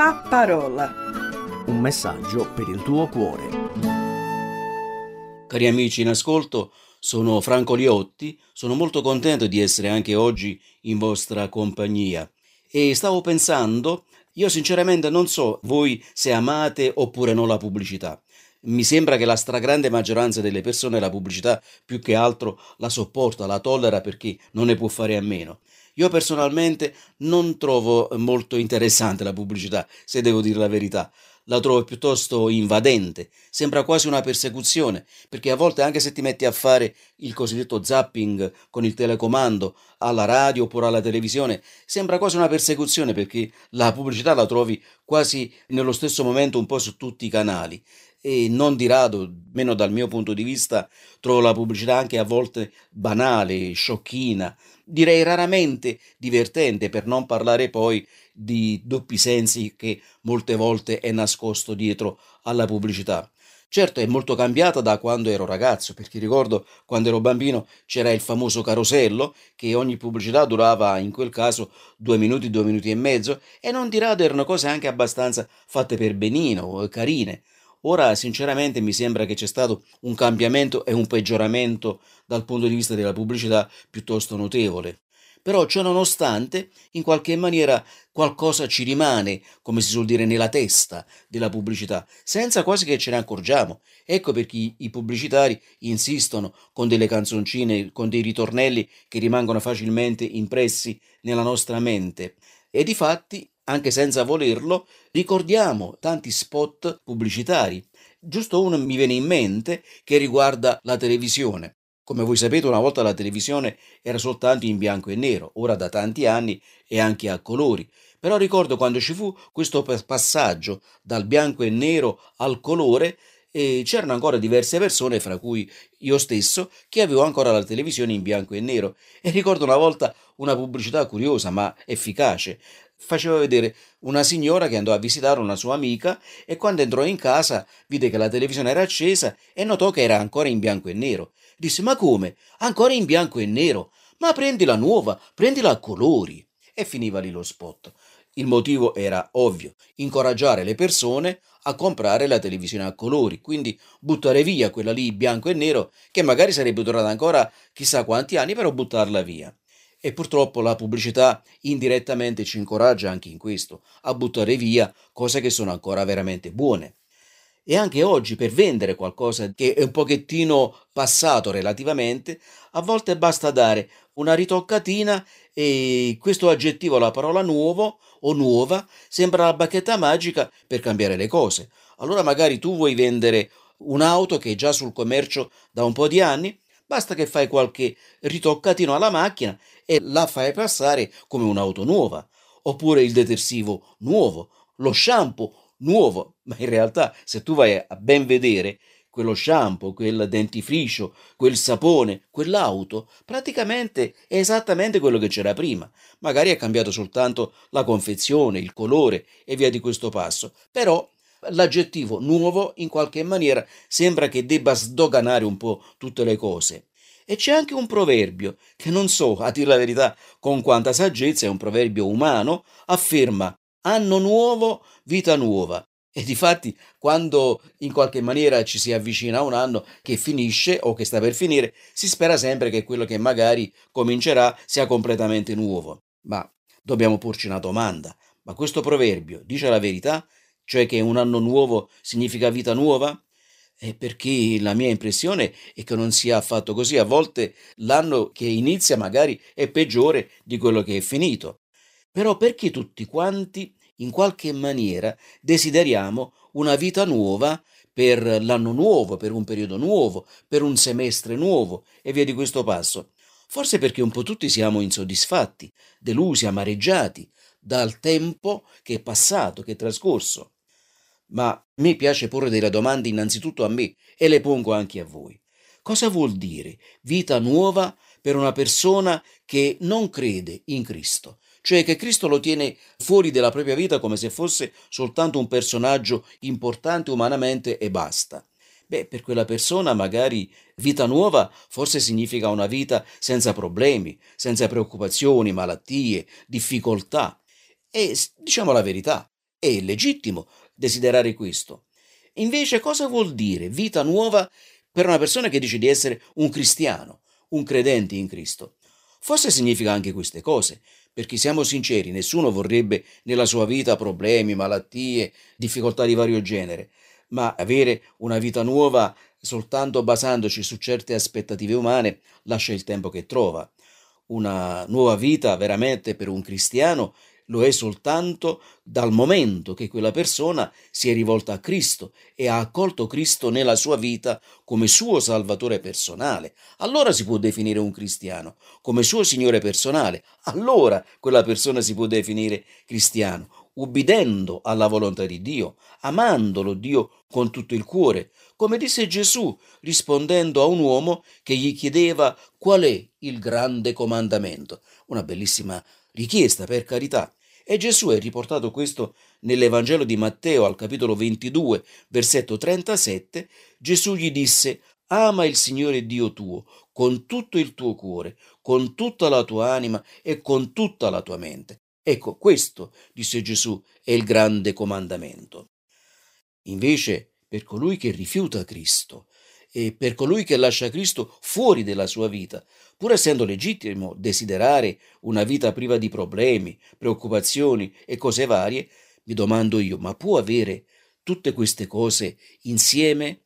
La parola. Un messaggio per il tuo cuore. Cari amici in ascolto, sono Franco Liotti, sono molto contento di essere anche oggi in vostra compagnia e stavo pensando, io sinceramente non so voi se amate oppure no la pubblicità. Mi sembra che la stragrande maggioranza delle persone la pubblicità più che altro la sopporta, la tollera perché non ne può fare a meno. Io personalmente non trovo molto interessante la pubblicità, se devo dire la verità. La trovo piuttosto invadente, sembra quasi una persecuzione, perché a volte anche se ti metti a fare il cosiddetto zapping con il telecomando alla radio oppure alla televisione, sembra quasi una persecuzione perché la pubblicità la trovi quasi nello stesso momento un po' su tutti i canali e non di rado, meno dal mio punto di vista, trovo la pubblicità anche a volte banale, sciocchina, direi raramente divertente, per non parlare poi di doppi sensi che molte volte è nascosto dietro alla pubblicità. Certo è molto cambiata da quando ero ragazzo, perché ricordo quando ero bambino c'era il famoso carosello, che ogni pubblicità durava in quel caso due minuti, due minuti e mezzo, e non di rado erano cose anche abbastanza fatte per benino, carine. Ora, sinceramente, mi sembra che c'è stato un cambiamento e un peggioramento dal punto di vista della pubblicità piuttosto notevole. Però, ciò nonostante, in qualche maniera qualcosa ci rimane, come si suol dire, nella testa della pubblicità, senza quasi che ce ne accorgiamo. Ecco perché i pubblicitari insistono con delle canzoncine, con dei ritornelli che rimangono facilmente impressi nella nostra mente. E di fatti anche senza volerlo, ricordiamo tanti spot pubblicitari. Giusto uno mi viene in mente che riguarda la televisione. Come voi sapete, una volta la televisione era soltanto in bianco e nero, ora da tanti anni è anche a colori. Però ricordo quando ci fu questo passaggio dal bianco e nero al colore e c'erano ancora diverse persone, fra cui io stesso, che avevo ancora la televisione in bianco e nero. E ricordo una volta una pubblicità curiosa ma efficace faceva vedere una signora che andò a visitare una sua amica e quando entrò in casa vide che la televisione era accesa e notò che era ancora in bianco e nero. Disse: Ma come? Ancora in bianco e nero? Ma prendila nuova, prendila a colori. E finiva lì lo spot. Il motivo era ovvio, incoraggiare le persone a comprare la televisione a colori, quindi buttare via quella lì bianco e nero che magari sarebbe durata ancora chissà quanti anni, però buttarla via. E purtroppo la pubblicità indirettamente ci incoraggia anche in questo, a buttare via cose che sono ancora veramente buone. E anche oggi per vendere qualcosa che è un pochettino passato relativamente, a volte basta dare una ritoccatina e questo aggettivo, la parola nuovo o nuova, sembra la bacchetta magica per cambiare le cose. Allora magari tu vuoi vendere un'auto che è già sul commercio da un po' di anni, Basta che fai qualche ritoccatino alla macchina e la fai passare come un'auto nuova. Oppure il detersivo nuovo, lo shampoo nuovo. Ma in realtà, se tu vai a ben vedere, quello shampoo, quel dentifricio, quel sapone, quell'auto, praticamente è esattamente quello che c'era prima. Magari ha cambiato soltanto la confezione, il colore e via di questo passo. Però l'aggettivo nuovo in qualche maniera sembra che debba sdoganare un po' tutte le cose. E c'è anche un proverbio che non so, a dire la verità, con quanta saggezza, è un proverbio umano, afferma anno nuovo, vita nuova. E difatti, quando in qualche maniera ci si avvicina a un anno che finisce o che sta per finire, si spera sempre che quello che magari comincerà sia completamente nuovo. Ma dobbiamo porci una domanda. Ma questo proverbio dice la verità? Cioè che un anno nuovo significa vita nuova? È perché la mia impressione è che non sia affatto così. A volte l'anno che inizia magari è peggiore di quello che è finito. Però perché tutti quanti, in qualche maniera, desideriamo una vita nuova per l'anno nuovo, per un periodo nuovo, per un semestre nuovo e via di questo passo? Forse perché un po' tutti siamo insoddisfatti, delusi, amareggiati dal tempo che è passato, che è trascorso ma mi piace porre delle domande innanzitutto a me e le pongo anche a voi. Cosa vuol dire vita nuova per una persona che non crede in Cristo? Cioè che Cristo lo tiene fuori della propria vita come se fosse soltanto un personaggio importante umanamente e basta. Beh, per quella persona magari vita nuova forse significa una vita senza problemi, senza preoccupazioni, malattie, difficoltà. E diciamo la verità, È legittimo desiderare questo. Invece cosa vuol dire vita nuova per una persona che dice di essere un cristiano, un credente in Cristo? Forse significa anche queste cose, perché siamo sinceri, nessuno vorrebbe nella sua vita problemi, malattie, difficoltà di vario genere, ma avere una vita nuova soltanto basandoci su certe aspettative umane lascia il tempo che trova. Una nuova vita veramente per un cristiano lo è soltanto dal momento che quella persona si è rivolta a Cristo e ha accolto Cristo nella sua vita come suo Salvatore personale. Allora si può definire un cristiano, come suo Signore personale. Allora quella persona si può definire cristiano, ubbidendo alla volontà di Dio, amandolo Dio con tutto il cuore, come disse Gesù rispondendo a un uomo che gli chiedeva qual è il grande comandamento. Una bellissima richiesta, per carità. E Gesù è riportato questo nell'Evangelo di Matteo al capitolo 22, versetto 37. Gesù gli disse, ama il Signore Dio tuo con tutto il tuo cuore, con tutta la tua anima e con tutta la tua mente. Ecco, questo, disse Gesù, è il grande comandamento. Invece, per colui che rifiuta Cristo e per colui che lascia Cristo fuori della sua vita, pur essendo legittimo desiderare una vita priva di problemi, preoccupazioni e cose varie, mi domando io, ma può avere tutte queste cose insieme?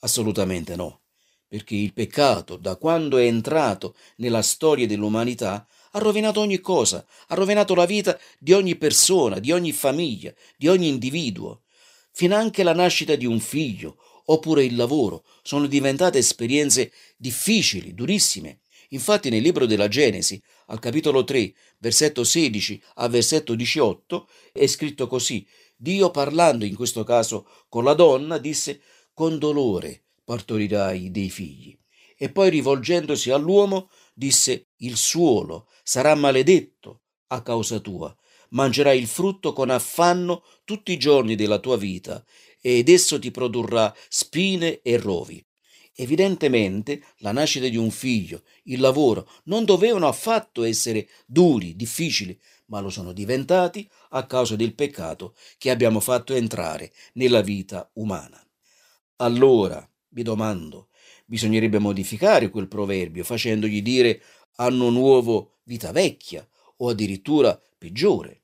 Assolutamente no, perché il peccato, da quando è entrato nella storia dell'umanità, ha rovinato ogni cosa, ha rovinato la vita di ogni persona, di ogni famiglia, di ogni individuo. Finanche la nascita di un figlio oppure il lavoro sono diventate esperienze difficili, durissime. Infatti nel libro della Genesi, al capitolo 3, versetto 16 a versetto 18, è scritto così. Dio parlando in questo caso con la donna disse con dolore partorirai dei figli. E poi rivolgendosi all'uomo disse il suolo sarà maledetto a causa tua, mangerai il frutto con affanno tutti i giorni della tua vita ed esso ti produrrà spine e rovi. Evidentemente la nascita di un figlio, il lavoro, non dovevano affatto essere duri, difficili, ma lo sono diventati a causa del peccato che abbiamo fatto entrare nella vita umana. Allora, vi domando, bisognerebbe modificare quel proverbio facendogli dire anno nuovo, vita vecchia o addirittura peggiore.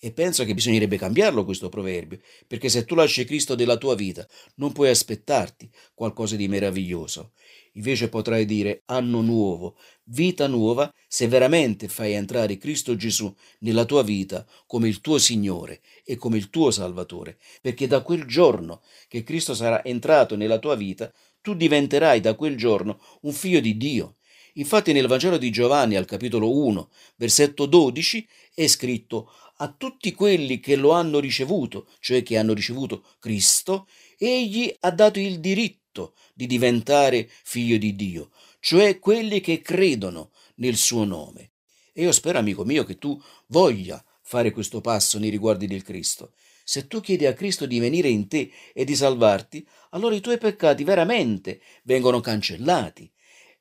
E penso che bisognerebbe cambiarlo questo proverbio, perché se tu lasci Cristo della tua vita non puoi aspettarti qualcosa di meraviglioso. Invece potrai dire anno nuovo, vita nuova, se veramente fai entrare Cristo Gesù nella tua vita come il tuo Signore e come il tuo Salvatore, perché da quel giorno che Cristo sarà entrato nella tua vita, tu diventerai da quel giorno un figlio di Dio. Infatti nel Vangelo di Giovanni al capitolo 1, versetto 12, è scritto a tutti quelli che lo hanno ricevuto, cioè che hanno ricevuto Cristo, egli ha dato il diritto di diventare figlio di Dio, cioè quelli che credono nel suo nome. E io spero, amico mio, che tu voglia fare questo passo nei riguardi del Cristo. Se tu chiedi a Cristo di venire in te e di salvarti, allora i tuoi peccati veramente vengono cancellati.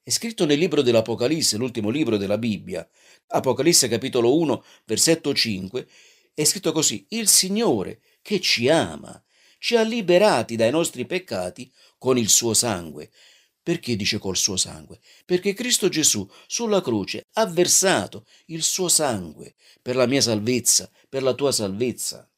È scritto nel libro dell'Apocalisse, l'ultimo libro della Bibbia, Apocalisse capitolo 1, versetto 5, è scritto così, il Signore che ci ama, ci ha liberati dai nostri peccati con il suo sangue. Perché dice col suo sangue? Perché Cristo Gesù sulla croce ha versato il suo sangue per la mia salvezza, per la tua salvezza.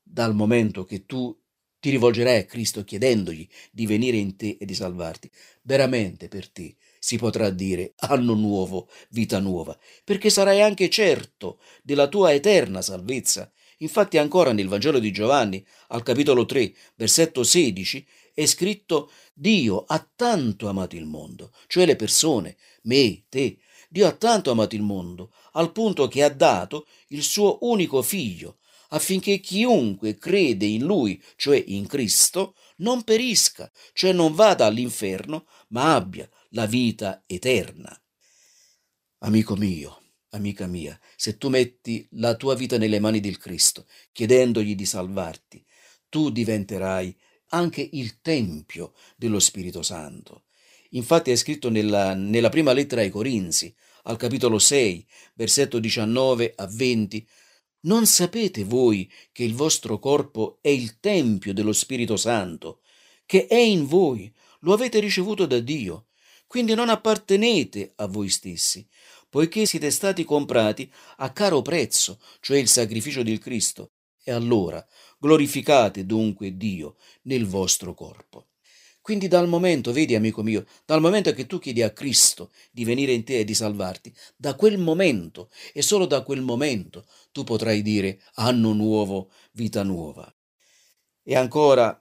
Dal momento che tu ti rivolgerai a Cristo chiedendogli di venire in te e di salvarti, veramente per te si potrà dire anno nuovo, vita nuova, perché sarai anche certo della tua eterna salvezza. Infatti ancora nel Vangelo di Giovanni, al capitolo 3, versetto 16, è scritto Dio ha tanto amato il mondo, cioè le persone, me, te. Dio ha tanto amato il mondo, al punto che ha dato il suo unico figlio, affinché chiunque crede in lui, cioè in Cristo, non perisca, cioè non vada all'inferno, ma abbia la vita eterna. Amico mio, amica mia, se tu metti la tua vita nelle mani del Cristo, chiedendogli di salvarti, tu diventerai anche il tempio dello Spirito Santo. Infatti è scritto nella, nella prima lettera ai Corinzi, al capitolo 6, versetto 19 a 20, Non sapete voi che il vostro corpo è il tempio dello Spirito Santo, che è in voi, lo avete ricevuto da Dio, quindi non appartenete a voi stessi, poiché siete stati comprati a caro prezzo, cioè il sacrificio di Cristo. E allora glorificate dunque Dio nel vostro corpo. Quindi dal momento, vedi amico mio, dal momento che tu chiedi a Cristo di venire in te e di salvarti, da quel momento e solo da quel momento tu potrai dire anno nuovo, vita nuova. E ancora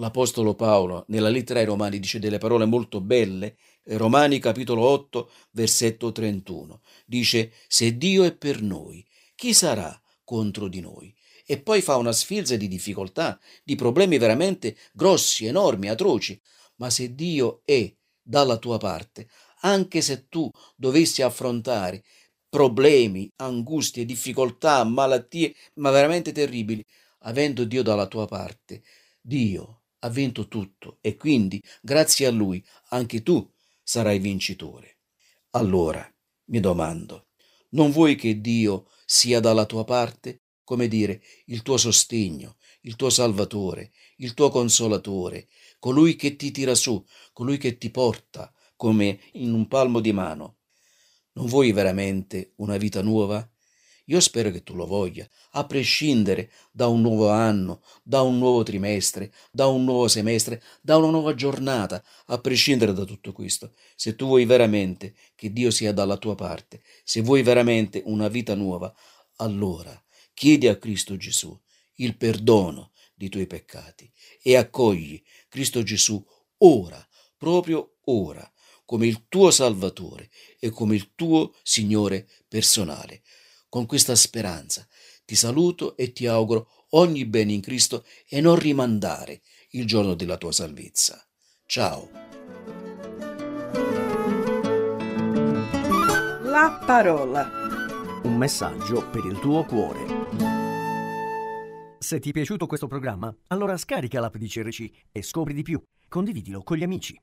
l'Apostolo Paolo nella lettera ai Romani dice delle parole molto belle, Romani capitolo 8 versetto 31, dice se Dio è per noi, chi sarà contro di noi? e poi fa una sfilza di difficoltà, di problemi veramente grossi, enormi, atroci. Ma se Dio è dalla tua parte, anche se tu dovessi affrontare problemi, angustie, difficoltà, malattie, ma veramente terribili, avendo Dio dalla tua parte, Dio ha vinto tutto e quindi, grazie a Lui, anche tu sarai vincitore. Allora, mi domando, non vuoi che Dio sia dalla tua parte? come dire, il tuo sostegno, il tuo salvatore, il tuo consolatore, colui che ti tira su, colui che ti porta come in un palmo di mano. Non vuoi veramente una vita nuova? Io spero che tu lo voglia, a prescindere da un nuovo anno, da un nuovo trimestre, da un nuovo semestre, da una nuova giornata, a prescindere da tutto questo. Se tu vuoi veramente che Dio sia dalla tua parte, se vuoi veramente una vita nuova, allora chiedi a Cristo Gesù il perdono dei tuoi peccati e accogli Cristo Gesù ora, proprio ora, come il tuo Salvatore e come il tuo Signore personale. Con questa speranza ti saluto e ti auguro ogni bene in Cristo e non rimandare il giorno della tua salvezza. Ciao. La parola. Un messaggio per il tuo cuore. Se ti è piaciuto questo programma, allora scarica l'app di CRC e scopri di più. Condividilo con gli amici.